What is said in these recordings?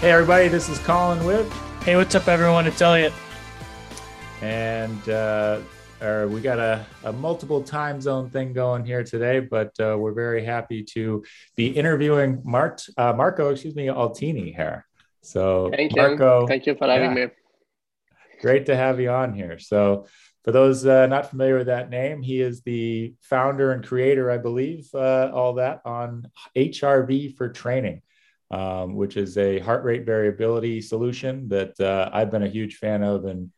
Hey everybody, this is Colin with, Hey, what's up, everyone? It's Elliot. and uh, or we got a, a multiple time zone thing going here today, but uh, we're very happy to be interviewing Mark, uh, Marco, excuse me, Altini here. So Thank you. Marco, Thank you for having yeah. me. great to have you on here. So for those uh, not familiar with that name, he is the founder and creator, I believe, uh, all that on HRV4Training. Um, which is a heart rate variability solution that uh, I've been a huge fan of and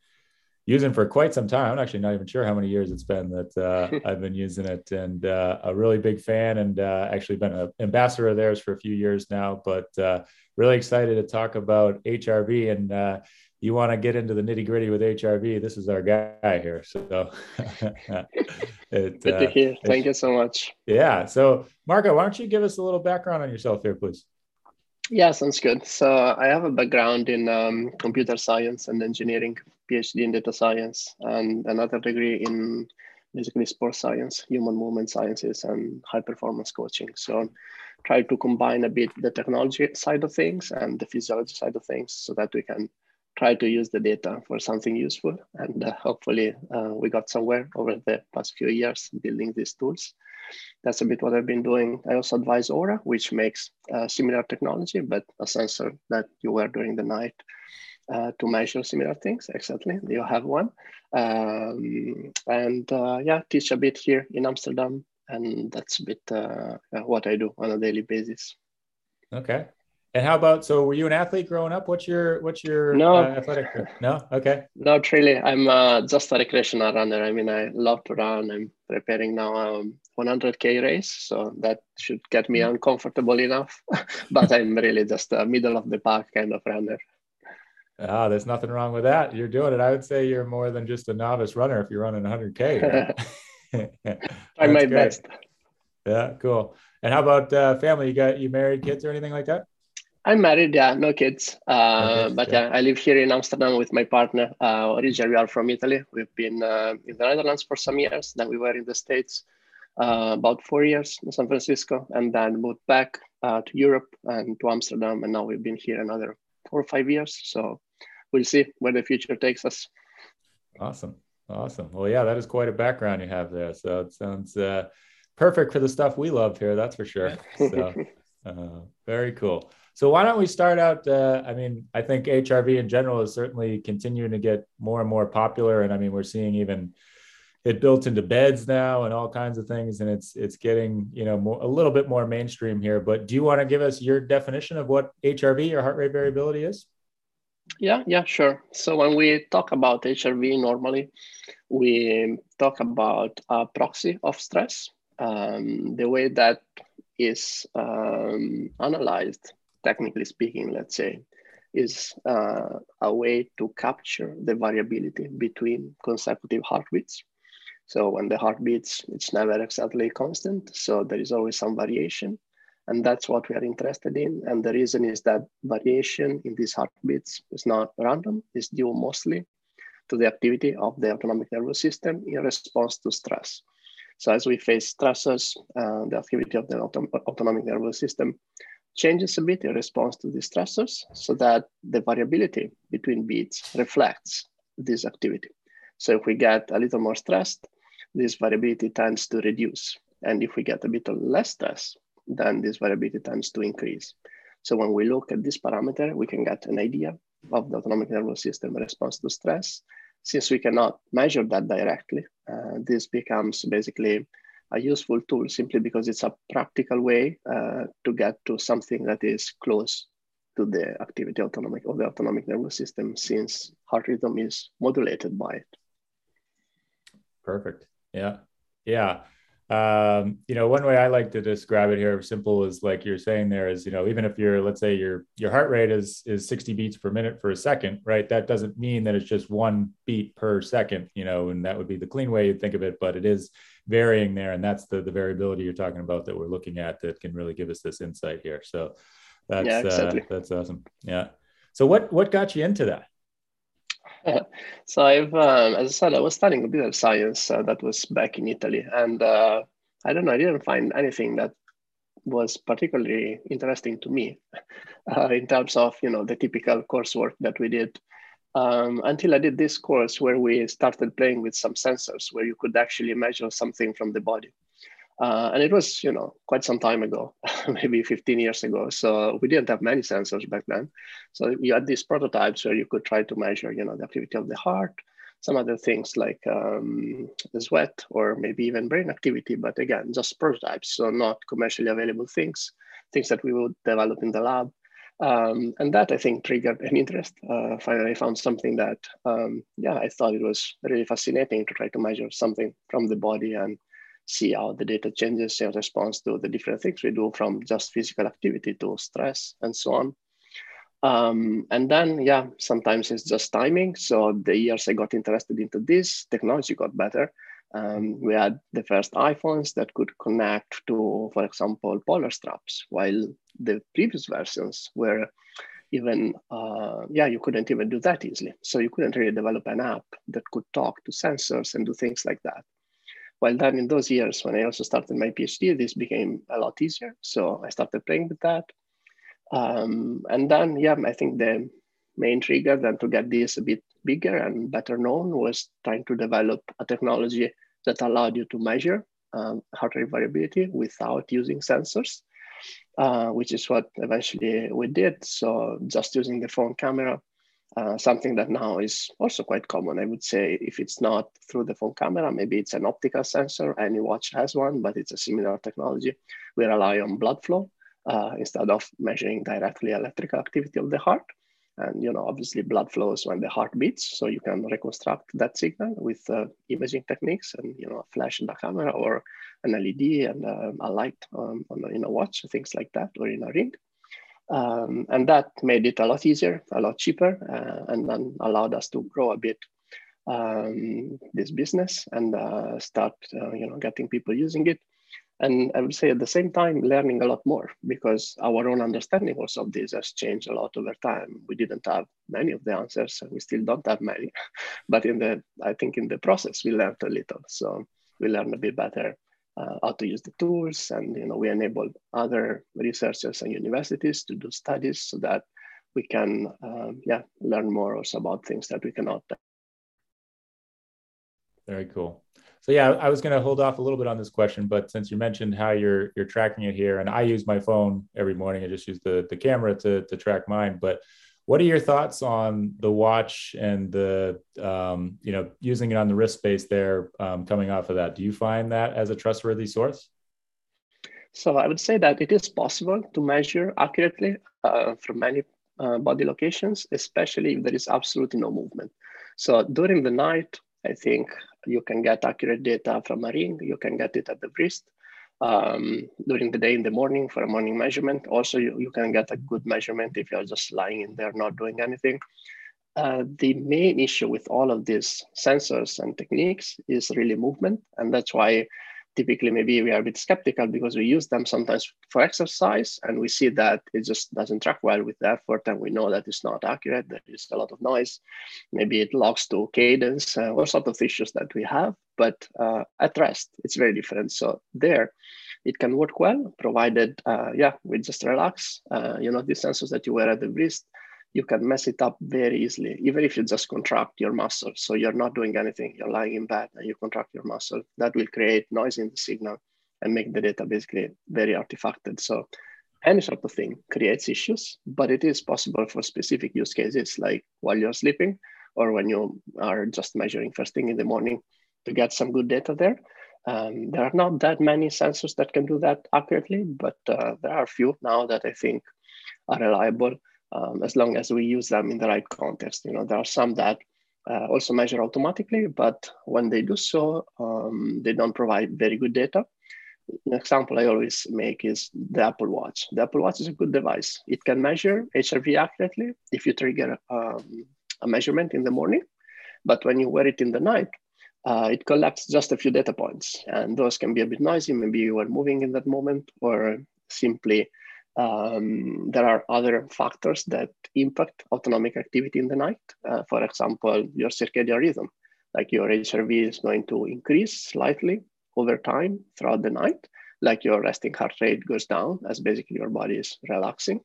using for quite some time. I'm actually not even sure how many years it's been that uh, I've been using it, and uh, a really big fan, and uh, actually been an ambassador of theirs for a few years now. But uh, really excited to talk about HRV and. Uh, you want to get into the nitty gritty with HRV? This is our guy here. So, it, Good to uh, hear. Thank you so much. yeah. So, Marco, why don't you give us a little background on yourself here, please? Yeah, sounds good. So I have a background in um, computer science and engineering, PhD in data science, and another degree in basically sports science, human movement sciences, and high performance coaching. So try to combine a bit the technology side of things and the physiology side of things so that we can try to use the data for something useful. And uh, hopefully uh, we got somewhere over the past few years building these tools. That's a bit what I've been doing. I also advise Oura, which makes uh, similar technology, but a sensor that you wear during the night uh, to measure similar things. Exactly, you have one. Um, and uh, yeah, teach a bit here in Amsterdam, and that's a bit uh, what I do on a daily basis. Okay. And how about so? Were you an athlete growing up? What's your what's your No. uh, athletic? No. Okay. Not really. I'm uh, just a recreational runner. I mean, I love to run. I'm preparing now a 100k race, so that should get me uncomfortable enough. but I'm really just a middle of the pack kind of runner. Ah, there's nothing wrong with that. You're doing it. I would say you're more than just a novice runner if you're running 100k. Try That's my best. Yeah, cool. And how about uh, family? You got you married, kids, or anything like that? I'm married, yeah, no kids. Uh, kids, but yeah. yeah. I live here in Amsterdam with my partner. Uh, originally, we are from Italy. We've been uh, in the Netherlands for some years. Then we were in the States uh, about four years in San Francisco, and then moved back uh, to Europe and to Amsterdam. And now we've been here another four or five years. So we'll see where the future takes us. Awesome. Awesome. Well, yeah, that is quite a background you have there. So it sounds uh, perfect for the stuff we love here. That's for sure. So uh, very cool. So why don't we start out? Uh, I mean, I think HRV in general is certainly continuing to get more and more popular, and I mean, we're seeing even it built into beds now and all kinds of things, and it's it's getting you know more, a little bit more mainstream here. But do you want to give us your definition of what HRV or heart rate variability is? Yeah, yeah, sure. So when we talk about HRV, normally we talk about a proxy of stress. Um, the way that is um, analyzed, technically speaking, let's say, is uh, a way to capture the variability between consecutive heartbeats. So when the heart beats, it's never exactly constant. So there is always some variation. And that's what we are interested in. And the reason is that variation in these heartbeats is not random, it's due mostly to the activity of the autonomic nervous system in response to stress. So as we face stressors, uh, the activity of the auto- autonomic nervous system changes a bit in response to these stressors so that the variability between beats reflects this activity. So if we get a little more stressed, this variability tends to reduce. And if we get a bit less stress, then this variability tends to increase. So when we look at this parameter, we can get an idea of the autonomic nervous system response to stress. Since we cannot measure that directly, uh, this becomes basically a useful tool simply because it's a practical way uh, to get to something that is close to the activity autonomic of the autonomic nervous system since heart rhythm is modulated by it. Perfect. Yeah. Yeah. Um, you know, one way I like to describe it here, simple is like you're saying there is, you know, even if you're, let's say your your heart rate is is 60 beats per minute for a second, right? That doesn't mean that it's just one beat per second, you know, and that would be the clean way you think of it, but it is varying there, and that's the the variability you're talking about that we're looking at that can really give us this insight here. So that's yeah, exactly. uh, that's awesome. Yeah. So what what got you into that? so I've, um, as I said, I was studying a bit of science. Uh, that was back in Italy, and uh, I don't know, I didn't find anything that was particularly interesting to me uh, in terms of you know the typical coursework that we did. Um, until I did this course where we started playing with some sensors, where you could actually measure something from the body. Uh, and it was, you know, quite some time ago, maybe 15 years ago. So we didn't have many sensors back then. So you had these prototypes where you could try to measure, you know, the activity of the heart, some other things like um, the sweat or maybe even brain activity. But again, just prototypes, so not commercially available things, things that we would develop in the lab. Um, and that I think triggered an interest. Uh, finally, I found something that, um, yeah, I thought it was really fascinating to try to measure something from the body and see how the data changes in response to the different things we do from just physical activity to stress and so on. Um, and then, yeah, sometimes it's just timing. So the years I got interested into this, technology got better. Um, we had the first iPhones that could connect to, for example, polar straps, while the previous versions were even, uh, yeah, you couldn't even do that easily. So you couldn't really develop an app that could talk to sensors and do things like that. While then in those years, when I also started my PhD, this became a lot easier. So I started playing with that. Um, and then, yeah, I think the main trigger then to get this a bit bigger and better known was trying to develop a technology that allowed you to measure um, heart rate variability without using sensors, uh, which is what eventually we did. So just using the phone camera uh, something that now is also quite common. I would say if it's not through the phone camera, maybe it's an optical sensor. Any watch has one, but it's a similar technology. We rely on blood flow uh, instead of measuring directly electrical activity of the heart. And you know, obviously, blood flows when the heart beats, so you can reconstruct that signal with uh, imaging techniques, and you know, a flash in the camera or an LED and uh, a light um, on, in a watch, things like that, or in a ring. Um, and that made it a lot easier, a lot cheaper, uh, and then allowed us to grow a bit um, this business and uh, start, uh, you know, getting people using it. And I would say at the same time, learning a lot more because our own understanding also of this has changed a lot over time. We didn't have many of the answers, and we still don't have many. but in the, I think in the process, we learned a little. So we learned a bit better uh, how to use the tools. And you know, we enable other researchers and universities to do studies so that we can um, yeah, learn more also about things that we cannot. Very cool. So yeah, I was going to hold off a little bit on this question, but since you mentioned how you're you're tracking it here, and I use my phone every morning, I just use the the camera to to track mine. But what are your thoughts on the watch and the um, you know using it on the wrist space there um, coming off of that? Do you find that as a trustworthy source? So I would say that it is possible to measure accurately uh, from many uh, body locations, especially if there is absolutely no movement. So during the night, I think you can get accurate data from a ring. You can get it at the wrist um, during the day in the morning for a morning measurement. Also, you, you can get a good measurement if you're just lying in there not doing anything. Uh, the main issue with all of these sensors and techniques is really movement. And that's why typically maybe we are a bit skeptical because we use them sometimes for exercise and we see that it just doesn't track well with the effort and we know that it's not accurate there is a lot of noise. Maybe it locks to cadence uh, all sort of issues that we have but uh, at rest it's very different. So there it can work well provided uh, yeah we just relax uh, you know the sensors that you wear at the wrist you can mess it up very easily, even if you just contract your muscle. So you're not doing anything, you're lying in bed and you contract your muscle. That will create noise in the signal and make the data basically very artifacted. So any sort of thing creates issues, but it is possible for specific use cases like while you're sleeping or when you are just measuring first thing in the morning to get some good data there. Um, there are not that many sensors that can do that accurately, but uh, there are a few now that I think are reliable um, as long as we use them in the right context. You know, there are some that uh, also measure automatically, but when they do so, um, they don't provide very good data. An example I always make is the Apple Watch. The Apple Watch is a good device. It can measure HRV accurately if you trigger um, a measurement in the morning, but when you wear it in the night, uh, it collects just a few data points, and those can be a bit noisy. Maybe you were moving in that moment, or simply um, there are other factors that impact autonomic activity in the night. Uh, for example, your circadian rhythm, like your HRV is going to increase slightly over time throughout the night, like your resting heart rate goes down as basically your body is relaxing.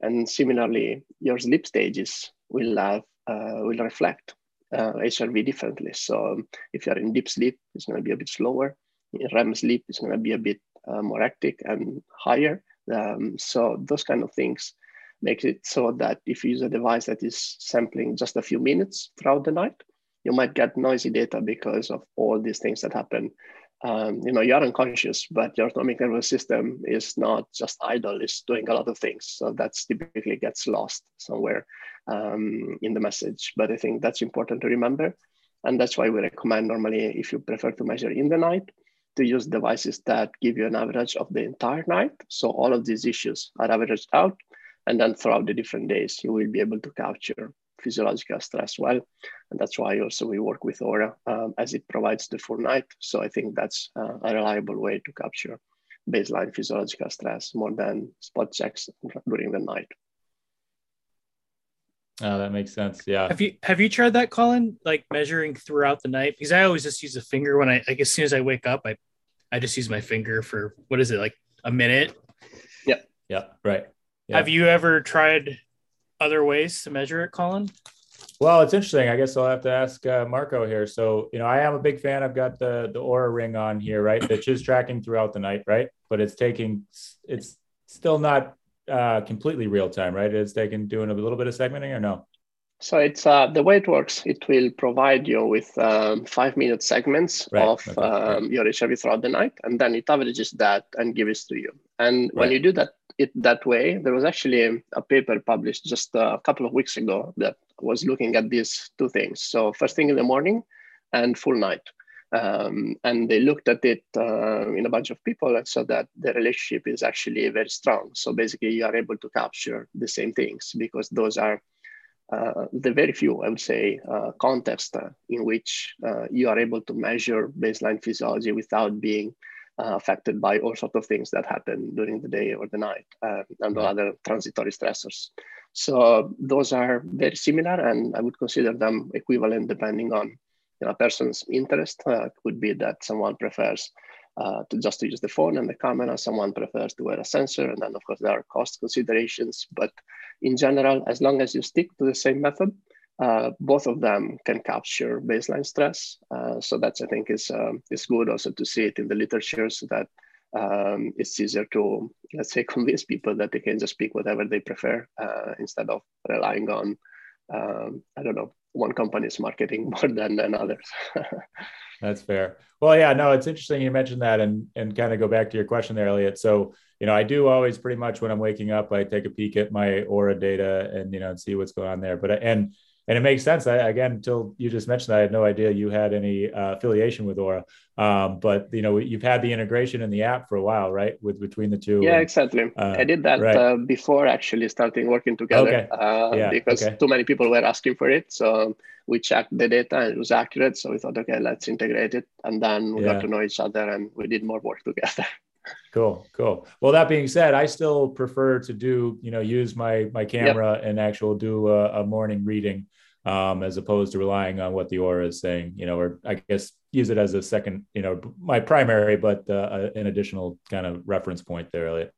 And similarly, your sleep stages will have uh, will reflect uh, HRV differently. So if you're in deep sleep, it's going to be a bit slower. In REM sleep, it's going to be a bit uh, more hectic and higher. Um, so those kind of things makes it so that if you use a device that is sampling just a few minutes throughout the night, you might get noisy data because of all these things that happen. Um, you know, you're unconscious, but your autonomic nervous system is not just idle; it's doing a lot of things. So that's typically gets lost somewhere um, in the message. But I think that's important to remember, and that's why we recommend normally if you prefer to measure in the night, to use devices that give you an average of the entire night. So all of these issues are averaged out. And then throughout the different days, you will be able to capture physiological stress well. And that's why also we work with Oura um, as it provides the full night. So I think that's uh, a reliable way to capture baseline physiological stress more than spot checks during the night. Oh, that makes sense. Yeah. Have you have you tried that, Colin? Like measuring throughout the night? Because I always just use a finger when I like as soon as I wake up, I I just use my finger for what is it like a minute? Yep. Yeah. Right. Yeah. Have you ever tried other ways to measure it, Colin? Well, it's interesting. I guess I'll have to ask uh, Marco here. So, you know, I am a big fan. I've got the the Oura ring on here, right? That is tracking throughout the night, right? But it's taking, it's still not uh, completely real time, right? It's taking doing a little bit of segmenting or no? So it's uh, the way it works. It will provide you with um, five minute segments right. of okay. um, right. your HRV throughout the night, and then it averages that and gives it to you. And right. when you do that it that way, there was actually a, a paper published just a couple of weeks ago that was looking at these two things. So first thing in the morning and full night. Um, and they looked at it uh, in a bunch of people and saw that the relationship is actually very strong. So basically, you are able to capture the same things because those are uh, the very few, I would say, uh, contexts uh, in which uh, you are able to measure baseline physiology without being uh, affected by all sorts of things that happen during the day or the night and other transitory stressors. So those are very similar, and I would consider them equivalent depending on you know, a person's interest. it could be that someone prefers uh, to just to use the phone and the camera. Someone prefers to wear a sensor, and then of course there are cost considerations. But in general, as long as you stick to the same method, uh, both of them can capture baseline stress. Uh, so that's I think is um, is good also to see it in the literature so that um, it's easier to let's say convince people that they can just pick whatever they prefer uh, instead of relying on um, I don't know one company's marketing more than another. That's fair. Well, yeah, no, it's interesting you mentioned that and and kind of go back to your question there, Elliot. So, you know, I do always pretty much when I'm waking up, I take a peek at my Oura data and you know and see what's going on there. But and and it makes sense. I, again, until you just mentioned, that, I had no idea you had any uh, affiliation with Oura. Um, but you know, you've had the integration in the app for a while, right? With between the two. Yeah, and, exactly. Uh, I did that right. uh, before actually starting working together. Okay. Uh, yeah, because okay. too many people were asking for it, so we checked the data and it was accurate. So we thought, okay, let's integrate it, and then we yeah. got to know each other and we did more work together. Cool, cool. Well, that being said, I still prefer to do, you know, use my my camera yep. and actual do a, a morning reading um, as opposed to relying on what the Oura is saying, you know, or I guess use it as a second, you know, my primary, but uh, an additional kind of reference point there, Elliot.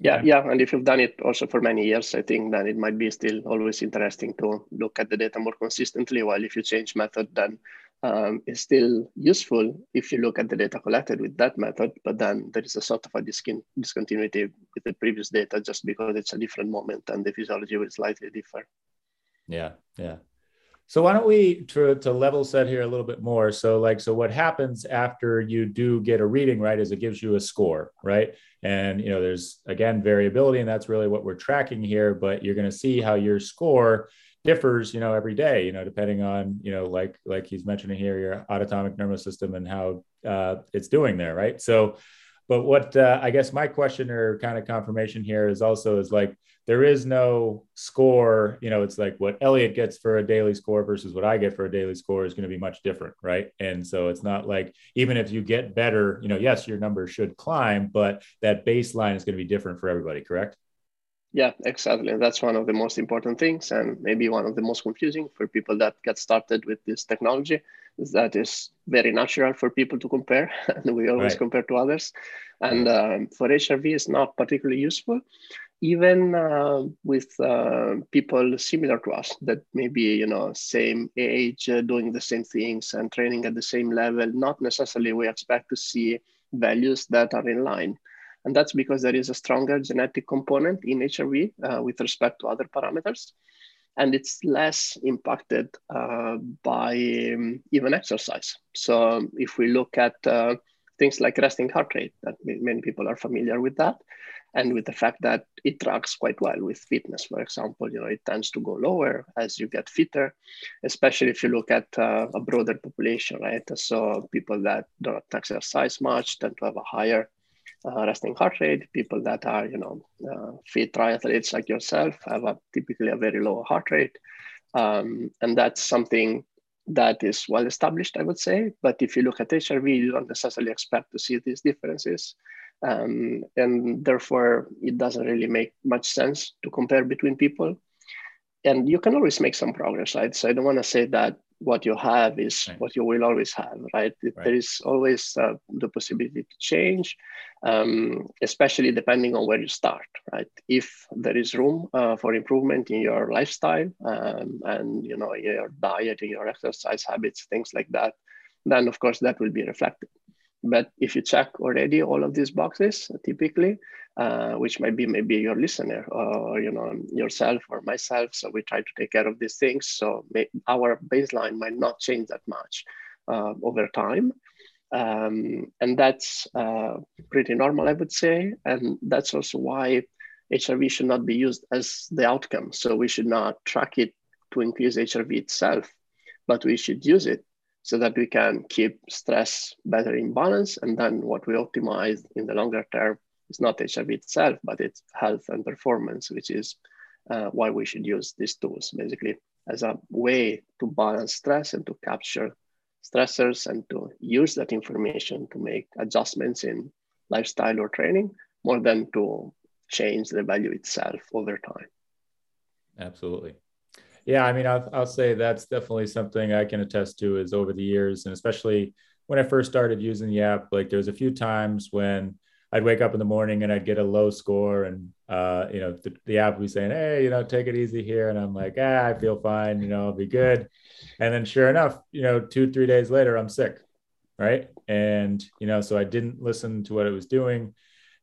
Yeah, yeah, and if you've done it also for many years, I think then it might be still always interesting to look at the data more consistently. While if you change method, then um, is still useful if you look at the data collected with that method, but then there is a sort of a discontinuity with the previous data just because it's a different moment and the physiology will slightly differ. Yeah, yeah. So why don't we to, to level set here a little bit more? So like, so what happens after you do get a reading, right, is it gives you a score, right? And you know, there's again variability, and that's really what we're tracking here. But you're going to see how your score differs, you know, every day, you know, depending on, you know, like like he's mentioning here, your autonomic nervous system and how uh, it's doing there, right? So, but what uh, I guess my question or kind of confirmation here is also is like there is no score, you know, it's like what Elliot gets for a daily score versus what I get for a daily score is going to be much different, right? And so it's not like even if you get better, you know, yes, your number should climb, but that baseline is going to be different for everybody, correct? Yeah, exactly. That's one of the most important things, and maybe one of the most confusing for people that get started with this technology. Is that is very natural for people to compare, and we always right. compare to others. And um, for HRV, it's not particularly useful, even uh, with uh, people similar to us that maybe you know same age, uh, doing the same things and training at the same level. Not necessarily we expect to see values that are in line. And that's because there is a stronger genetic component in HRV uh, with respect to other parameters. And it's less impacted uh, by um, even exercise. So if we look at uh, things like resting heart rate, that many people are familiar with that, and with the fact that it tracks quite well with fitness, for example, you know, it tends to go lower as you get fitter, especially if you look at uh, a broader population, right? So people that don't exercise much tend to have a higher uh, resting heart rate. People that are, you know, uh, fit triathletes like yourself have a, typically a very low heart rate. Um, and that's something that is well established, I would say. But if you look at HRV, you don't necessarily expect to see these differences. Um, and therefore, it doesn't really make much sense to compare between people. And you can always make some progress, right? So I don't want to say that what you have is right. what you will always have, right? right. There is always uh, the possibility to change, um, especially depending on where you start, right? If there is room uh, for improvement in your lifestyle um, and you know your diet your exercise habits, things like that, then of course that will be reflected. But if you check already all of these boxes, typically, uh, which might be maybe your listener or you know yourself or myself, so we try to take care of these things. So may, our baseline might not change that much uh, over time, um, and that's uh, pretty normal, I would say. And that's also why HRV should not be used as the outcome. So we should not track it to increase HRV itself, but we should use it so that we can keep stress better in balance. And then what we optimize in the longer term is not HRV itself, but it's health and performance, which is uh, why we should use these tools basically as a way to balance stress and to capture stressors and to use that information to make adjustments in lifestyle or training more than to change the value itself over time. Absolutely. Yeah, I mean, I'll, I'll say that's definitely something I can attest to is over the years, and especially when I first started using the app, like there was a few times when I'd wake up in the morning and I'd get a low score, and uh, you know, the, the app would be saying, "Hey, you know, take it easy here," and I'm like, "Ah, I feel fine, you know, I'll be good." And then, sure enough, you know, two three days later, I'm sick, right? And you know, so I didn't listen to what it was doing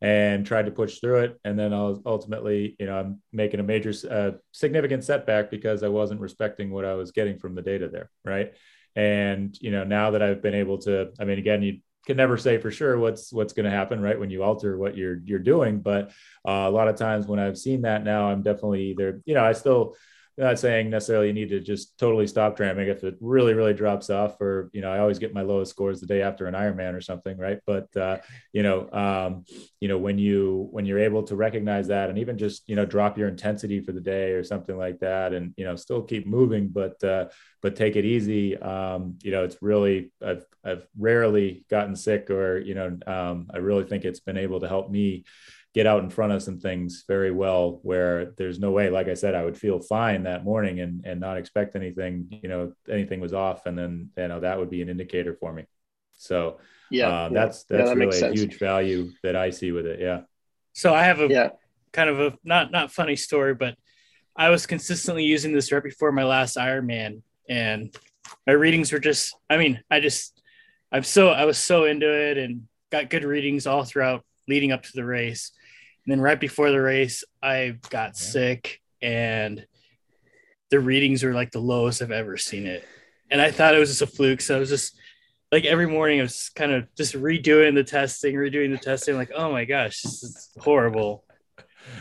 and tried to push through it. And then I was ultimately, you know, I'm making a major, uh, significant setback because I wasn't respecting what I was getting from the data there. Right. And, you know, now that I've been able to, I mean, again, you can never say for sure what's what's going to happen right when you alter what you're you're doing but uh, a lot of times when i've seen that now i'm definitely either you know i still not saying necessarily you need to just totally stop tramming if it really really drops off or you know i always get my lowest scores the day after an ironman or something right? But uh, you know um, you know when you when you're able to recognize that and even just you know drop your intensity for the day or something like that and you know still keep moving but uh, but take it easy um, you know it's really i've i've rarely gotten sick or you know um, i really think it's been able to help me get out in front of some things very well where there's no way like i said i would feel fine that morning and and not expect anything you know anything was off and then you know that would be an indicator for me so yeah, uh, yeah. that's that's yeah, that really a huge value that i see with it yeah so i have a yeah. kind of a not not funny story but i was consistently using this right before my last ironman and my readings were just, I mean, I just, I'm so, I was so into it and got good readings all throughout leading up to the race. And then right before the race, I got yeah. sick and the readings were like the lowest I've ever seen it. And I thought it was just a fluke. So I was just like every morning I was kind of just redoing the testing, redoing the testing, like, oh my gosh, this is horrible.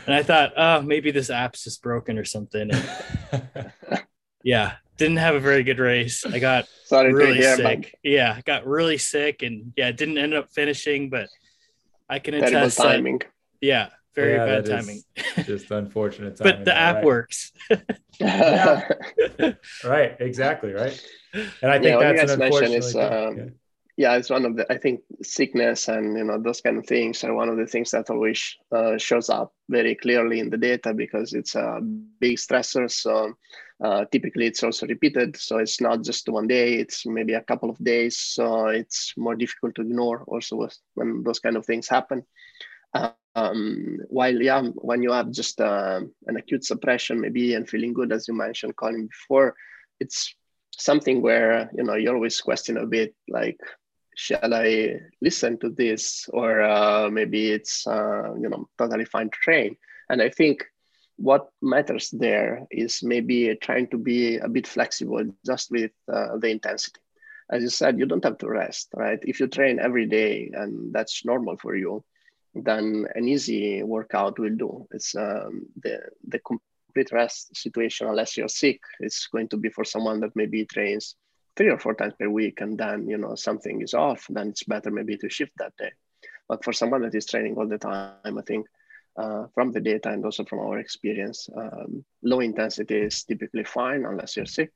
And I thought, oh, maybe this app's just broken or something. And yeah, didn't have a very good race. I got Sorry really sick. Yeah, got really sick and yeah, didn't end up finishing, but I can attest timing. That, yeah, very yeah, bad timing. just unfortunate timing. but the app right. works. right, exactly, right. And I think yeah, that's an unfortunate. Is, um, yeah. yeah. it's one of the. I think sickness and you know those kind of things are one of the things that always uh, shows up very clearly in the data because it's a big stressor. So uh, typically it's also repeated, so it's not just one day; it's maybe a couple of days. So it's more difficult to ignore also when those kind of things happen. Um, while yeah, when you have just uh, an acute suppression maybe and feeling good, as you mentioned, Colin before, it's something where you know you always question a bit like, shall I listen to this, or uh, maybe it's uh, you know totally fine to train. And I think what matters there is maybe trying to be a bit flexible just with uh, the intensity. As you said you don't have to rest right? If you train every day and that's normal for you than an easy workout will do. It's um, the the complete rest situation, unless you're sick, it's going to be for someone that maybe trains three or four times per week, and then you know something is off. Then it's better maybe to shift that day. But for someone that is training all the time, I think uh, from the data and also from our experience, um, low intensity is typically fine unless you're sick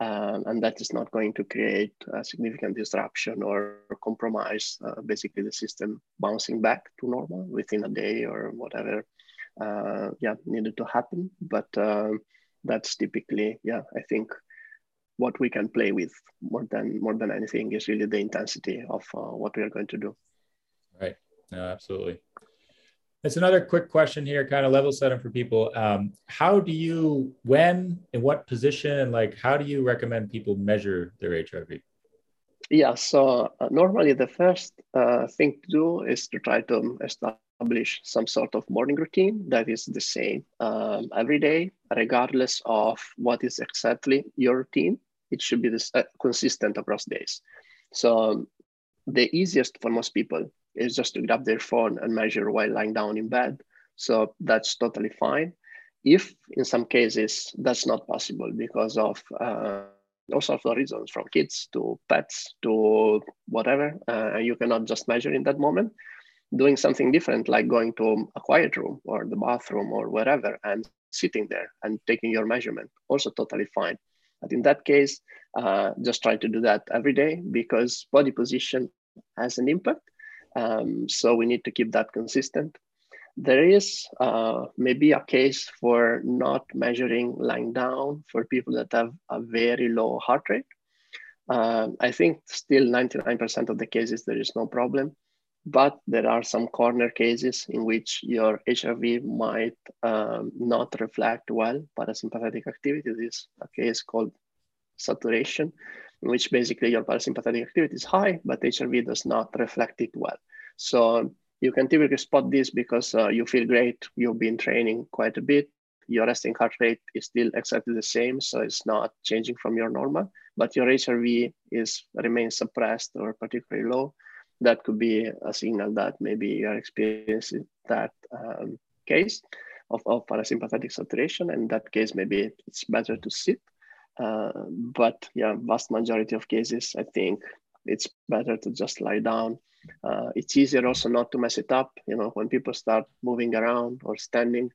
um, and that is not going to create a significant disruption or compromise uh, basically the system bouncing back to normal within a day or whatever uh, yeah needed to happen. But um, that's typically yeah i think what we can play with more than more than anything is really the intensity of uh, what we are going to do. Right. No absolutely it's another quick question here, kind of level setting for people. Um, how do you, when, in what position, and like, how do you recommend people measure their HRV? Yeah, so uh, normally the first uh, thing to do is to try to establish some sort of morning routine that is the same um, every day, regardless of what is exactly your routine. It should be this, uh, consistent across days. So um, the easiest for most people is just to grab their phone and measure while lying down in bed. So that's totally fine. If in some cases that's not possible because of uh, all sorts of reasons, from kids to pets to whatever, uh, you cannot just measure in that moment. Doing something different, like going to a quiet room or the bathroom or wherever, and sitting there and taking your measurement, also totally fine. In that case, uh, just try to do that every day because body position has an impact um, so we need to keep that consistent. There is uh, maybe a case for not measuring lying down for people that have a very low heart rate. Uh, I think still 99% of the cases there is no problem, but there are some corner cases in which your HRV might um, not reflect well parasympathetic activity. This is a case called saturation, in which basically your parasympathetic activity is high, but HRV does not reflect it well. So you can typically spot this because uh, you feel great, you've been training quite a bit, your resting heart rate is still exactly the same, so it's not changing from your normal, but your HRV is remains suppressed or particularly low. That could be a signal that maybe you're experiencing that um, case of, of parasympathetic saturation. And in that case, maybe it's better to sit uh, but yeah, vast majority of cases, I think it's better to just lie down. Uh, it's easier also not to mess it up. You know, when people start moving around or standing,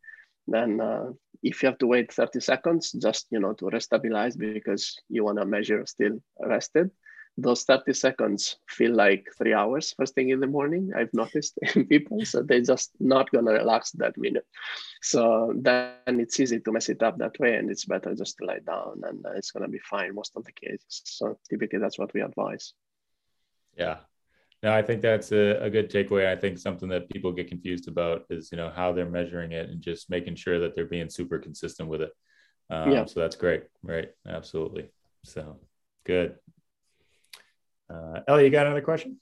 then uh, if you have to wait 30 seconds, just you know to restabilize because you want to measure still rested those 30 seconds feel like three hours first thing in the morning i've noticed in people so they're just not going to relax that minute. So then it's easy to mess it up that way and it's better just to lie down and it's going to be fine most of the cases. So typically that's what we advise. Yeah. No i think that's a, a good takeaway. I think something that people get confused about is you know how they're measuring it and just making sure that they're being super consistent with it. Um, yeah. so that's great right? Absolutely. So Good. Uh, Ellie, you got another question?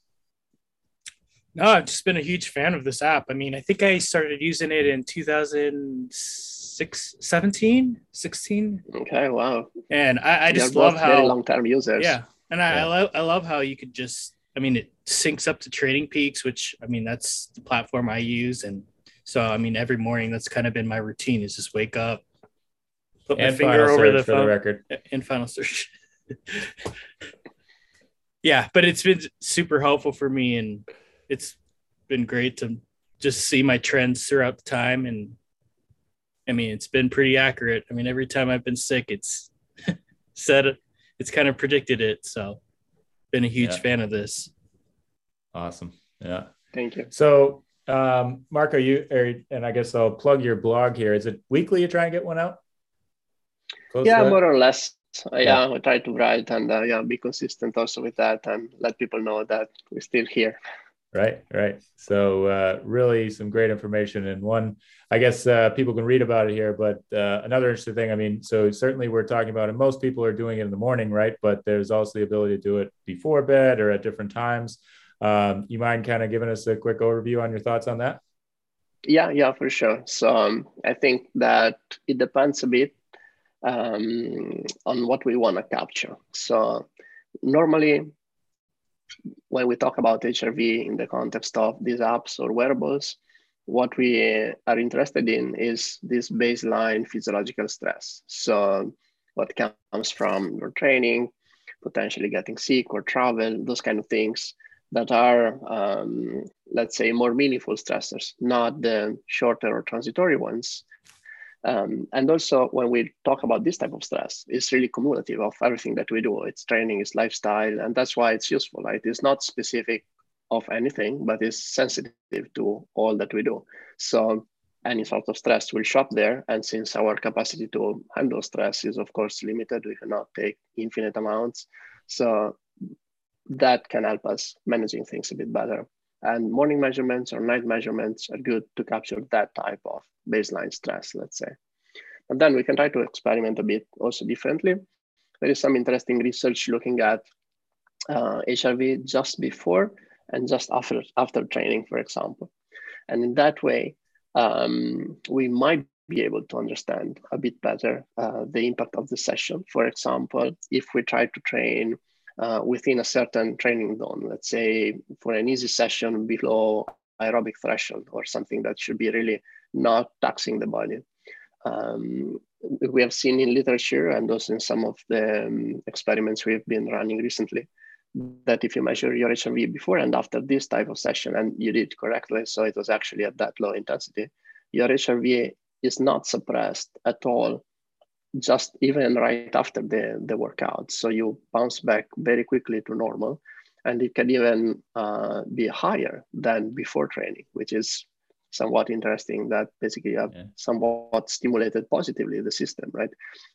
No, I've just been a huge fan of this app. I mean, I think I started using it in 2006, 17, 16. Okay, wow. And I, I just love how long-term users. Yeah, and I, Yeah. I love I love how you could just. I mean, it syncs up to TrainingPeaks, which I mean that's the platform I use, and so I mean every morning that's kind of been my routine is just wake up, put my finger over search the for the phone record. in final search. yeah, but it's been super helpful for me, and it's been great to just see my trends throughout the time. And I mean, it's been pretty accurate. I mean, every time I've been sick, it's said it's kind of predicted it. So, been a huge Yeah. fan of this. Awesome. Yeah. Thank you. So, um, Marco, you or, and I guess I'll plug your blog here. Is it weekly? You try and get one out? Close yeah, more or less. Uh, Yeah. yeah, I try to write and uh, yeah, be consistent also with that and let people know that we're still here. Right, right. So uh, really some great information and one, I guess uh, people can read about it here, but uh, another interesting thing, I mean, so certainly we're talking about, and most people are doing it in the morning, right? But there's also the ability to do it before bed or at different times. Um, you mind kind of giving us a quick overview on your thoughts on that? Yeah, yeah, for sure. So um, I think that it depends a bit um, on what we want to capture. So normally, when we talk about HRV in the context of these apps or wearables, what we are interested in is this baseline physiological stress. So what comes from your training, potentially getting sick or travel, those kind of things that are, um, let's say, more meaningful stressors, not the shorter or transitory ones. Um, and also, when we talk about this type of stress, it's really cumulative of everything that we do. It's training, it's lifestyle, and that's why it's useful. Right? It's not specific of anything, but it's sensitive to all that we do. So any sort of stress will show up there. And since our capacity to handle stress is, of course, limited, we cannot take infinite amounts. So that can help us managing things a bit better. And morning measurements or night measurements are good to capture that type of baseline stress, let's say. And then we can try to experiment a bit also differently. There is some interesting research looking at uh, HRV just before and just after, after training, for example. And in that way, um, we might be able to understand a bit better uh, the impact of the session. For example, if we try to train uh, within a certain training zone, let's say for an easy session below aerobic threshold or something that should be really not taxing the body. Um, we have seen in literature and also in some of the um, experiments we've been running recently that if you measure your HRV before and after this type of session, and you did correctly, so it was actually at that low intensity, your HRV is not suppressed at all, just even right after the, the workout. So you bounce back very quickly to normal, and it can even uh, be higher than before training, which is somewhat interesting that basically you have Yeah. somewhat stimulated positively the system, right?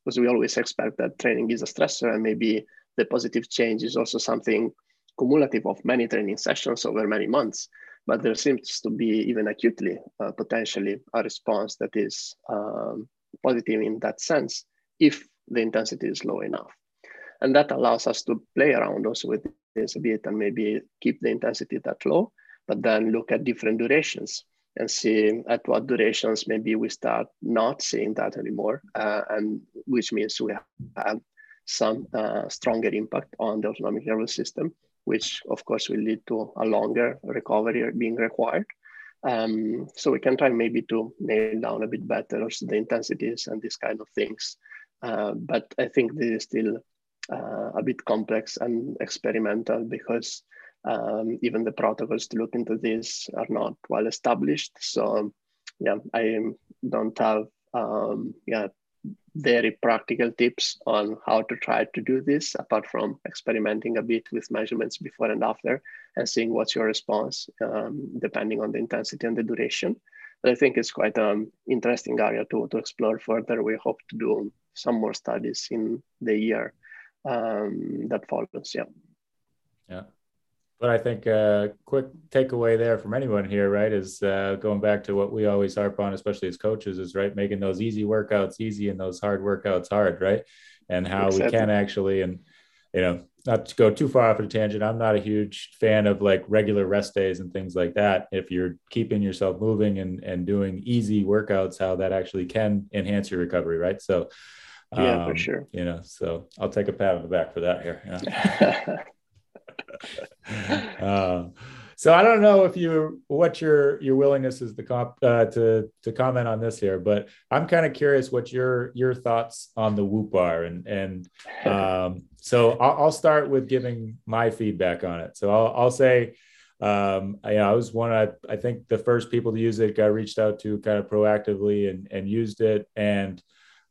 Because we always expect that training is a stressor and maybe the positive change is also something cumulative of many training sessions over many months. But there seems to be even acutely uh, potentially a response that is um, positive in that sense if the intensity is low enough. And that allows us to play around also with this a bit and maybe keep the intensity that low, but then look at different durations and see at what durations maybe we start not seeing that anymore, uh, and which means we have some uh, stronger impact on the autonomic nervous system, which of course will lead to a longer recovery being required. Um, so we can try maybe to nail down a bit better also the intensities and these kind of things. Uh, but I think this is still uh, a bit complex and experimental because um, even the protocols to look into this are not well established. So yeah, I don't have um, yeah very practical tips on how to try to do this apart from experimenting a bit with measurements before and after and seeing what's your response um, depending on the intensity and the duration. But i think it's quite an interesting area to, to explore further. We hope to do some more studies in the year um, that follows yeah. Yeah. But I think a quick takeaway there from anyone here, right, is uh, going back to what we always harp on, especially as coaches, is right, making those easy workouts easy and those hard workouts hard, right? And how we can actually, and you know, not to go too far off of a tangent, I'm not a huge fan of like regular rest days and things like that. If you're keeping yourself moving and and doing easy workouts, how that actually can enhance your recovery, right? So, yeah, um, for sure. You know, so I'll take a pat on the back for that here. Yeah. uh, so I don't know if you what your your willingness is to comp uh, to to comment on this here, but I'm kind of curious what your your thoughts on the Whoop are, and and um, so I'll, I'll, start with giving my feedback on it. So I'll, I'll say. Um, I, I was one of, I think the first people to use it got reached out to kind of proactively and, and used it. And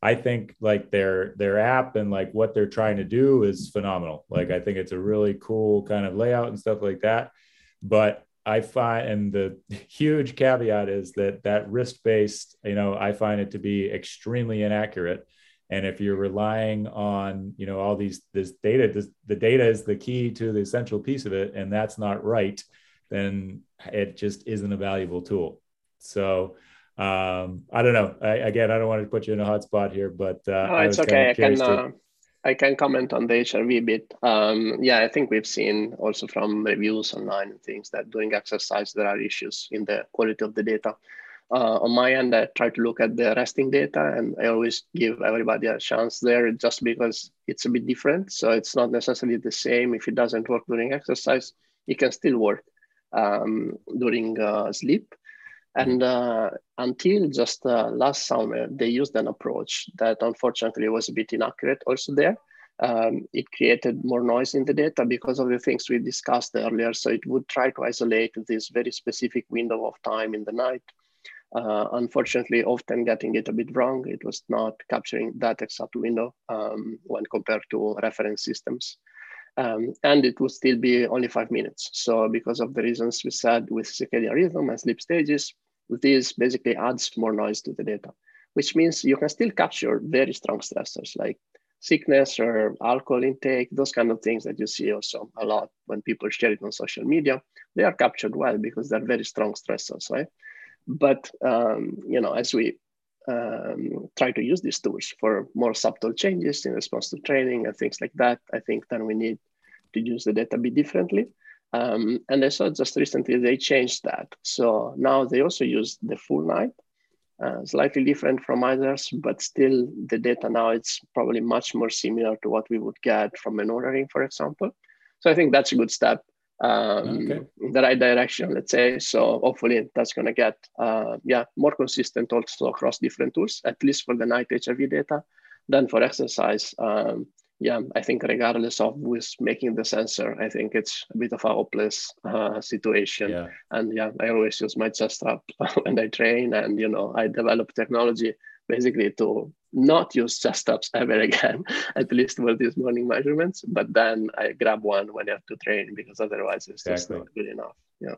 I think like their their app and like what they're trying to do is phenomenal. Like I think it's a really cool kind of layout and stuff like that. But I find, and the huge caveat is that that wrist based, you know, I find it to be extremely inaccurate. And if you're relying on, you know, all these this data, this, the data is the key to the essential piece of it, and that's not right, then it just isn't a valuable tool. So um, I don't know. I, again, I don't want to put you in a hot spot here, but uh, it's okay. I can. Uh, I can comment on the HRV bit. Um, yeah, I think we've seen also from reviews online and things that doing exercise, there are issues in the quality of the data. Uh, on my end, I try to look at the resting data and I always give everybody a chance there just because it's a bit different. So it's not necessarily the same. If it doesn't work during exercise, it can still work um, during uh, sleep. And uh, until just uh, last summer, they used an approach that unfortunately was a bit inaccurate also there. Um, it created more noise in the data because of the things we discussed earlier. So it would try to isolate this very specific window of time in the night. Uh, unfortunately, often getting it a bit wrong. It was not capturing that exact window um, when compared to reference systems. Um, and it would still be only five minutes. So because of the reasons we said with circadian rhythm and sleep stages, this basically adds more noise to the data, which means you can still capture very strong stressors like sickness or alcohol intake, those kind of things that you see also a lot when people share it on social media. They are captured well because they're very strong stressors, right? But um, you know, as we um, try to use these tools for more subtle changes in response to training and things like that, I think then we need to use the data a bit differently. Um, and I saw just recently they changed that. So now they also use the full night, uh, slightly different from others, but still the data now it's probably much more similar to what we would get from an Oura ring, for example. So I think that's a good step um, okay. in the right direction, let's say. So hopefully that's going to get uh, yeah more consistent also across different tools, at least for the night HRV data. than for exercise, um, yeah, I think regardless of who's making the sensor, I think it's a bit of a hopeless uh, situation. Yeah. And yeah, I always use my chest strap when I train, and you know, I develop technology basically to not use chest straps ever again, at least for these morning measurements. But then I grab one when I have to train because otherwise it's exactly. just not good enough. Yeah.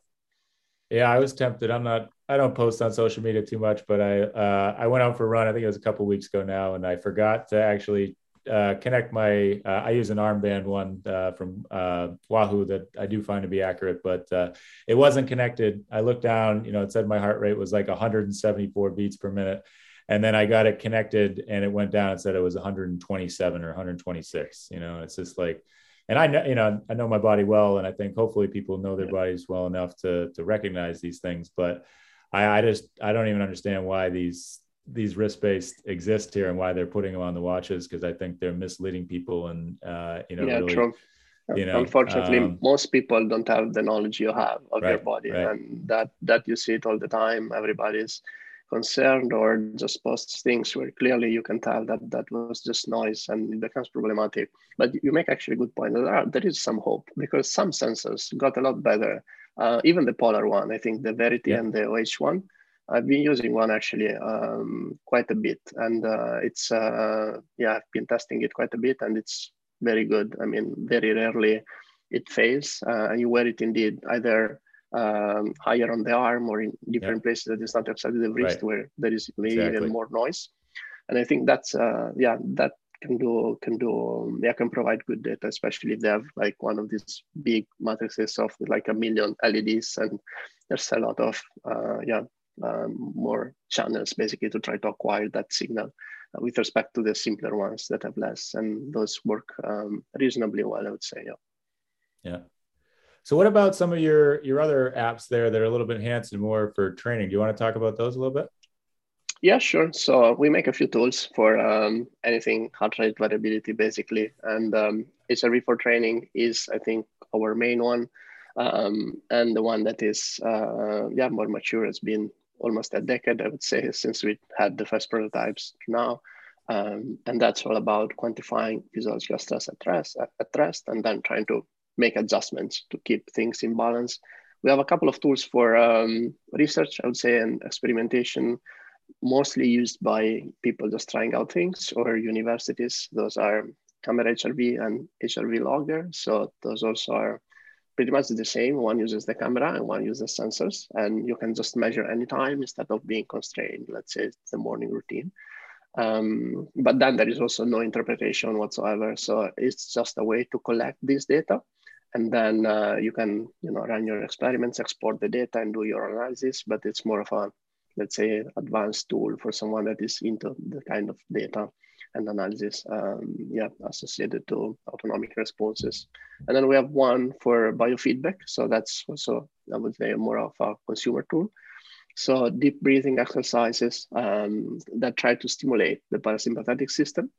Yeah, I was tempted. I'm not. I don't post on social media too much, but I uh, I went out for a run. I think it was a couple weeks ago now, and I forgot to actually uh, connect my uh, i use an armband one uh, from uh, wahoo that i do find to be accurate but uh, it wasn't connected. I looked down you know it said my heart rate was like 174 beats per minute. And then i got it connected and it went down and said it was 127 or 126 you know it's just like and i know you know i know my body well and i think hopefully people know their bodies well enough to to recognize these things but i i just i don't even understand why these these wrist based exist here and why they're putting them on the watches because I think they're misleading people and uh, you know yeah, really, true. You know, unfortunately, um, most people don't have the knowledge you have of right, your body, right. and that that you see it all the time. Everybody's concerned or just posts things where clearly you can tell that that was just noise and it becomes problematic. But you make actually a good point. There, are, there is some hope because some sensors got a lot better. Uh, even the Polar one, I think the Verity yeah. and the OH one, I've been using one actually um, quite a bit, and uh, it's uh, yeah, I've been testing it quite a bit, and it's very good. I mean, very rarely it fails, uh, and you wear it indeed either um, higher on the arm or in different yeah. places that is not exactly the wrist right. where there is maybe exactly. even more noise. And I think that's uh, yeah, that can do can do yeah can provide good data, especially if they have like one of these big matrices of like a million LEDs and there's a lot of uh, yeah um, more channels basically to try to acquire that signal uh, with respect to the simpler ones that have less, and those work um, reasonably well, I would say. Yeah. Yeah. So what about some of your your other apps there that are a little bit enhanced and more for training? Do you want to talk about those a little bit? Yeah, sure. So we make a few tools for um, anything heart rate variability, basically, and um, HRV4Training is, I think, our main one, um, and the one that is, uh, yeah, more mature. Has been almost a decade, I would say, since we had the first prototypes now, um, and that's all about quantifying physiological stress at rest, at rest, and then trying to make adjustments to keep things in balance. We have a couple of tools for um, research, I would say, and experimentation mostly used by people just trying out things or universities. Those are camera HRV and HRV logger. So those also are pretty much the same. One uses the camera and one uses sensors, and you can just measure anytime instead of being constrained. Let's say it's the morning routine. Um, but then there is also no interpretation whatsoever. So it's just a way to collect this data. And then uh, you can, you know, run your experiments, export the data, and do your analysis. But it's more of a let's say, advanced tool for someone that is into the kind of data and analysis um, yeah, associated to autonomic responses. And then we have one for biofeedback. So that's also, I would say, more of a consumer tool. So deep breathing exercises um, that try to stimulate the parasympathetic system,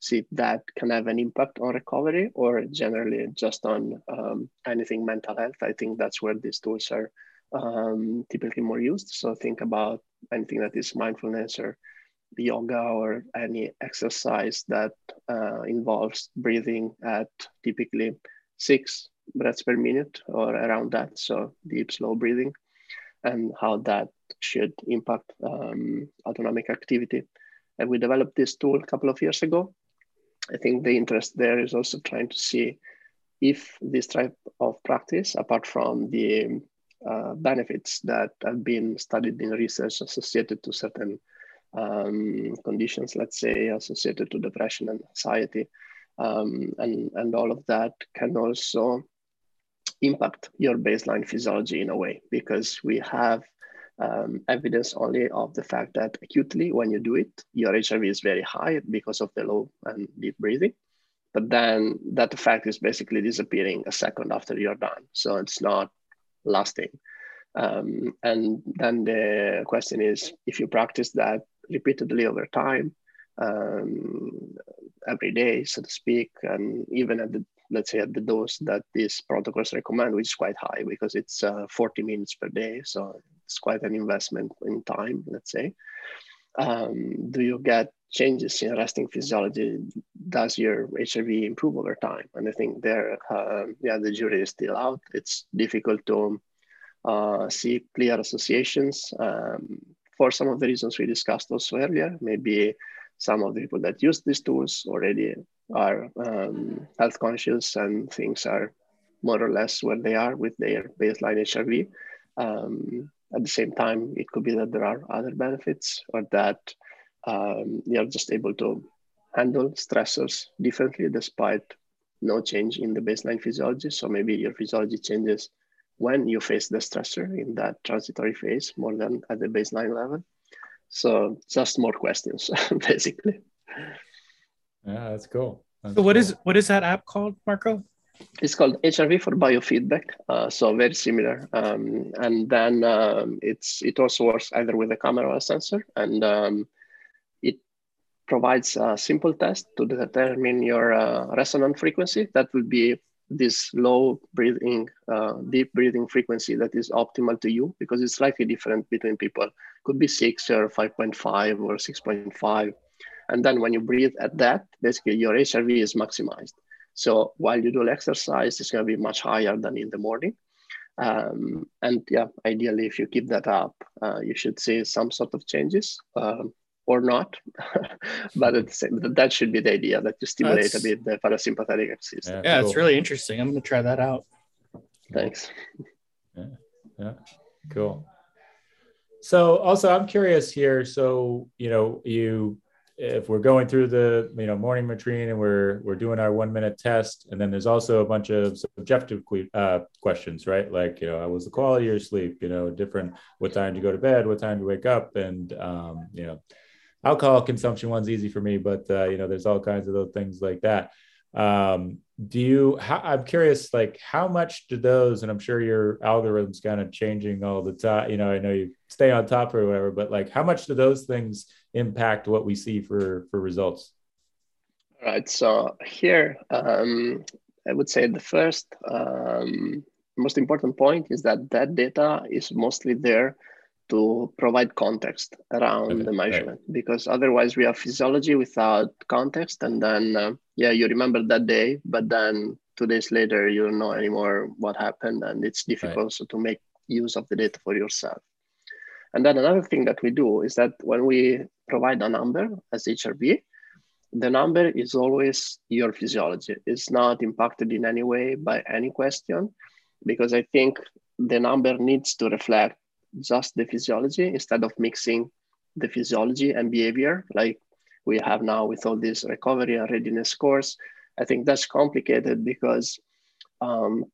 see if that can have an impact on recovery or generally just on um, anything mental health. I think that's where these tools are um, typically more used. So think about anything that is mindfulness or yoga or any exercise that uh, involves breathing at typically six breaths per minute or around that. So deep, slow breathing and how that should impact um, autonomic activity. And we developed this tool a couple of years ago. I think the interest there is also trying to see if this type of practice, apart from the uh, benefits that have been studied in research associated to certain um, conditions, let's say associated to depression and anxiety, um, and, and all of that can also impact your baseline physiology in a way because we have um, evidence only of the fact that acutely when you do it, your HRV is very high because of the low and deep breathing. But then that effect is basically disappearing a second after you're done. So it's not lasting. Um, and then the question is if you practice that repeatedly over time, um, every day, so to speak, and even at the let's say at the dose that these protocols recommend, which is quite high because it's uh, 40 minutes per day, so it's quite an investment in time, let's say. Um, do you get changes in resting physiology? Does your HRV improve over time? And I think there, uh, yeah, the jury is still out. It's difficult to uh, see clear associations um, for some of the reasons we discussed also earlier. Maybe some of the people that use these tools already are um, health conscious and things are more or less where they are with their baseline HRV. Um, at the same time, it could be that there are other benefits or that um, you're just able to handle stressors differently despite no change in the baseline physiology. So maybe your physiology changes when you face the stressor in that transitory phase more than at the baseline level. So just more questions, basically. Yeah, that's cool. That's so what cool. is what is that app called, Marco? It's called HRV4Biofeedback. Uh, so very similar. Um, and then um, it's it also works either with a camera or a sensor, and um, it provides a simple test to determine your uh, resonant frequency. That would be this low breathing, uh, deep breathing frequency that is optimal to you because it's slightly different between people. Could be six or 5.5 or 6.5. And then when you breathe at that, basically your HRV is maximized. So while you do exercise, it's going to be much higher than in the morning. Um, and yeah, ideally, if you keep that up, uh, you should see some sort of changes. Um, or not. but at the same, that should be the idea that you stimulate That's, a bit the parasympathetic system. Yeah, yeah cool. it's really interesting. I'm going to try that out. Thanks. Yeah, yeah, cool. So also, I'm curious here. So you know, you if we're going through the you know morning routine and we're we're doing our one minute test and then there's also a bunch of subjective uh, questions right like you know how was the quality of your sleep you know different what time do you go to bed what time do you wake up and um, you know alcohol consumption one's easy for me but uh, you know there's all kinds of those things like that. Um, do you how, i'm curious like how much do those and i'm sure your algorithms kind of changing all the time you know i know you stay on top or whatever but like how much do those things impact what we see for for results? All right so here um, i would say the first um, most important point is that that data is mostly there to provide context around okay, the measurement right. because otherwise we have physiology without context and then uh, yeah you remember that day but then two days later you don't know anymore what happened and it's difficult right. so to make use of the data for yourself and then another thing that we do is that when we provide a number as hrv the number is always your physiology it's not impacted in any way by any question because i think the number needs to reflect just the physiology instead of mixing the physiology and behavior like we have now with all these recovery and readiness scores. I think that's complicated because um,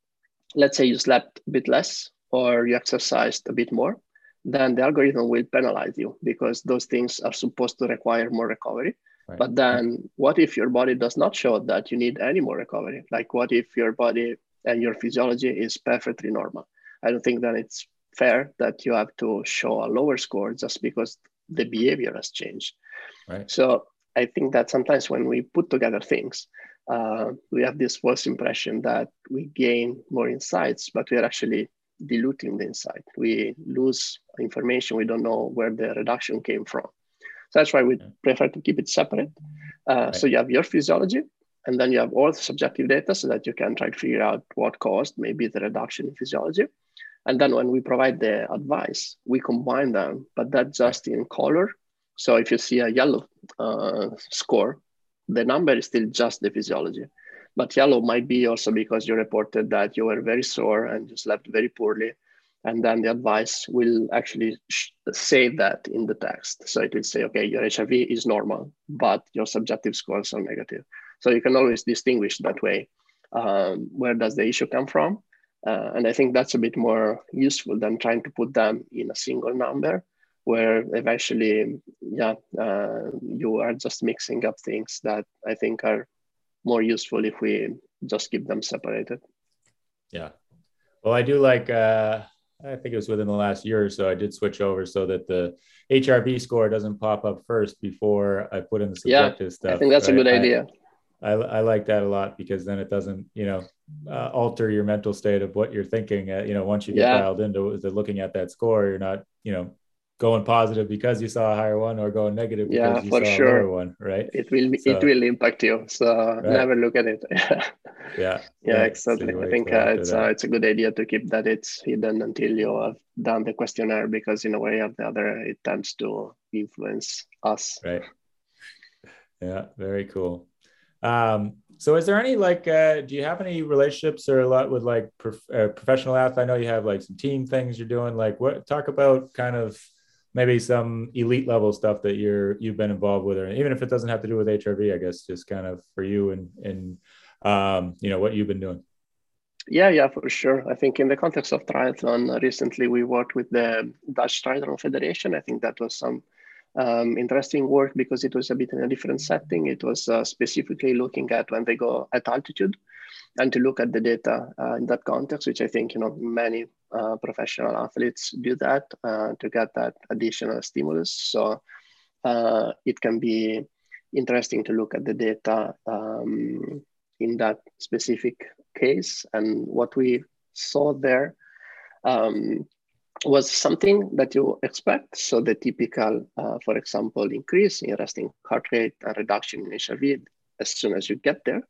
let's say you slept a bit less or you exercised a bit more, then the algorithm will penalize you because those things are supposed to require more recovery. Right. But then what if your body does not show that you need any more recovery? Like what if your body and your physiology is perfectly normal? I don't think that it's fair that you have to show a lower score just because the behavior has changed. Right. So I think that sometimes when we put together things, uh, we have this false impression that we gain more insights, but we are actually diluting the insight. We lose information. We don't know where the reduction came from. So that's why we yeah. prefer to keep it separate. Uh, right. So you have your physiology, and then you have all the subjective data so that you can try to figure out what caused maybe the reduction in physiology. And then when we provide the advice, we combine them, but that's just in color. So if you see a yellow uh, score, the number is still just the physiology. But yellow might be also because you reported that you were very sore and you slept very poorly. And then the advice will actually say that in the text. So it will say, okay, your HRV is normal, but your subjective scores are negative. So you can always distinguish that way. Um, where does the issue come from? Uh, and I think that's a bit more useful than trying to put them in a single number, where eventually, yeah, uh, you are just mixing up things that I think are more useful if we just keep them separated. Yeah. Well, I do like, uh, I think it was within the last year or so, I did switch over so that the HRV score doesn't pop up first before I put in the subjective yeah, stuff. I think that's right? a good idea. I, I I like that a lot because then it doesn't, you know, uh, alter your mental state of what you're thinking. Uh, you know, once you get yeah. dialed into looking at that score, you're not, you know, going positive because you saw a higher one or going negative yeah, because you for saw sure. a lower one, right? It will so, it will impact you. So right. never look at it. yeah. Yeah, yeah exactly. I think uh, it's uh, it's a good idea to keep that it's hidden until you have done the questionnaire because in a way or the other it tends to influence us. Right. Yeah, very cool. Um, so is there any like, uh, do you have any relationships or a lot with like prof- uh, professional athletes? I know you have like some team things you're doing. Like, what talk about kind of maybe some elite level stuff that you're you've been involved with, or even if it doesn't have to do with HRV, I guess just kind of for you and and um, you know what you've been doing. Yeah, yeah, for sure. I think in the context of triathlon, uh, recently we worked with the Dutch Triathlon Federation. I think that was some um, interesting work because it was a bit in a different setting. It was uh, specifically looking at when they go at altitude and to look at the data uh, in that context, which I think, you know, many uh, professional athletes do that uh, to get that additional stimulus. So uh, it can be interesting to look at the data um, in that specific case. And what we saw there um, was something that you expect. So the typical, uh, for example, increase in resting heart rate and reduction in HRV as soon as you get there.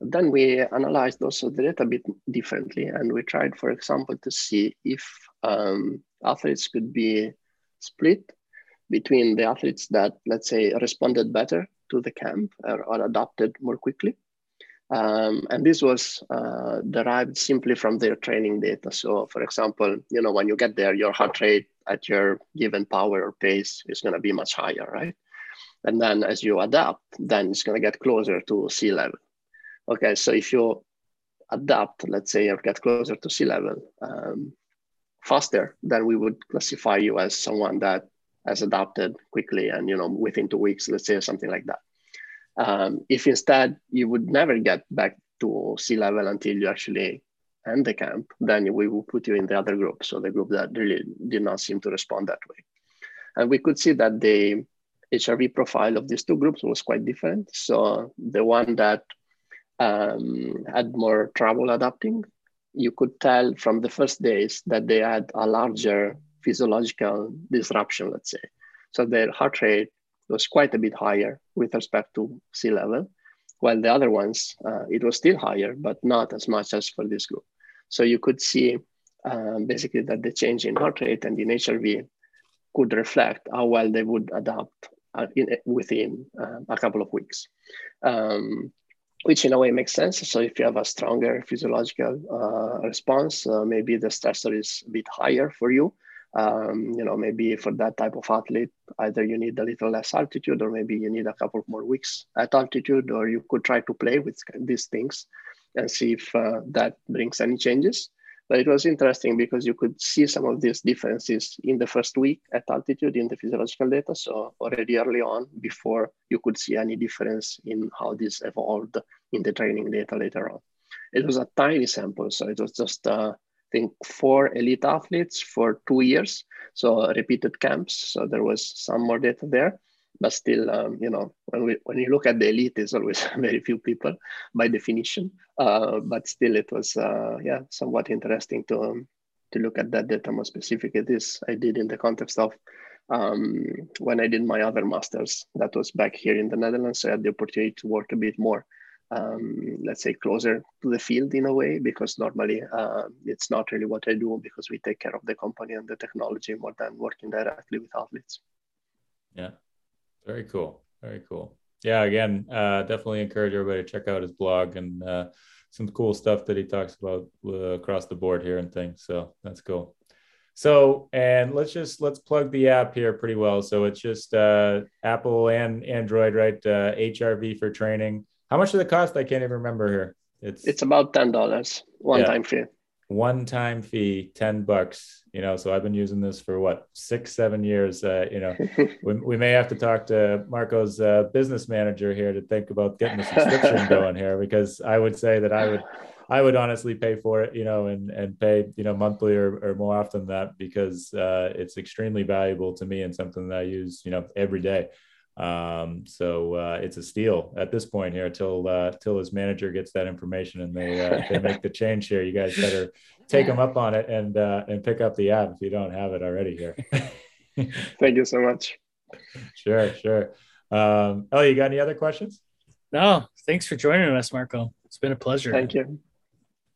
Then we analyzed also the data a bit differently. And we tried, for example, to see if um, athletes could be split between the athletes that, let's say, responded better to the camp or, or adapted more quickly um, and this was uh, derived simply from their training data. So, for example, you know, when you get there, your heart rate at your given power or pace is going to be much higher, right? And then as you adapt, then it's going to get closer to sea level. Okay, so if you adapt, let's say, or get closer to sea level um, faster, then we would classify you as someone that has adapted quickly and you know within two weeks, let's say, something like that. Um, if instead you would never get back to sea level until you actually end the camp, then we will put you in the other group. So the group that really did not seem to respond that way. And we could see that the HRV profile of these two groups was quite different. So the one that um, had more trouble adapting, you could tell from the first days that they had a larger physiological disruption, let's say. So their heart rate was quite a bit higher with respect to sea level, while the other ones, uh, it was still higher, but not as much as for this group. So you could see um, basically that the change in heart rate and in HRV could reflect how well they would adapt uh, in, within uh, a couple of weeks, um, which in a way makes sense. So if you have a stronger physiological uh, response, uh, maybe the stressor is a bit higher for you. Um, you know, maybe for that type of athlete, either you need a little less altitude, or maybe you need a couple more weeks at altitude, or you could try to play with these things and see if uh, that brings any changes. But it was interesting because you could see some of these differences in the first week at altitude in the physiological data. So already early on, before you could see any difference in how this evolved in the training data later on. It was a tiny sample, so it was just uh, think four elite athletes for two years, so repeated camps. So there was some more data there but still, um, you know, when we when you look at the elite, there's always very few people by definition. Uh, but still, it was uh, yeah somewhat interesting to um, to look at that data more specifically. This I did in the context of um, when I did my other masters. That was back here in the Netherlands. So I had the opportunity to work a bit more. Um, let's say closer to the field in a way because normally uh, it's not really what I do because we take care of the company and the technology more than working directly with athletes. Yeah, very cool. Very cool. Yeah, again, uh, definitely encourage everybody to check out his blog and uh, some cool stuff that he talks about uh, across the board here and things. So that's cool. So, and let's just let's plug the app here pretty well. So it's just uh, Apple and Android, right? HRV uh, for training. How much does it cost? I can't even remember here. It's it's about ten dollars one yeah. time fee one time fee 10 bucks you know so i've been using this for what six seven years uh, you know we, we may have to talk to marco's uh, business manager here to think about getting the subscription going here because i would say that i would i would honestly pay for it you know and and pay you know monthly or, or more often than that because uh, it's extremely valuable to me and something that i use you know every day um, so uh, it's a steal at this point here till uh, till his manager gets that information and they uh, they make the change here. You guys better take them up on it and uh, and pick up the app if you don't have it already here. Thank you so much. Sure, sure. Um, oh, you got any other questions? No, thanks for joining us, Marco. It's been a pleasure. Thank you.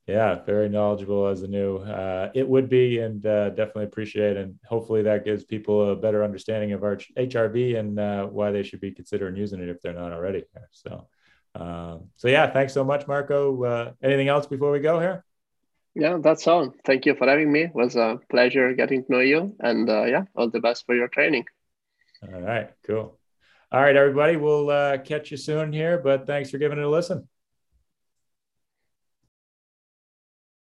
Yeah, very knowledgeable as a new. Uh, it would be, and uh, definitely appreciate, and hopefully that gives people a better understanding of our HRV and uh, why they should be considering using it if they're not already. So, um, so yeah, thanks so much, Marco. Uh, anything else before we go here? Yeah, that's all. Thank you for having me. It was a pleasure getting to know you, and uh, yeah, all the best for your training. All right, cool. All right, everybody, we'll uh, catch you soon here, but thanks for giving it a listen.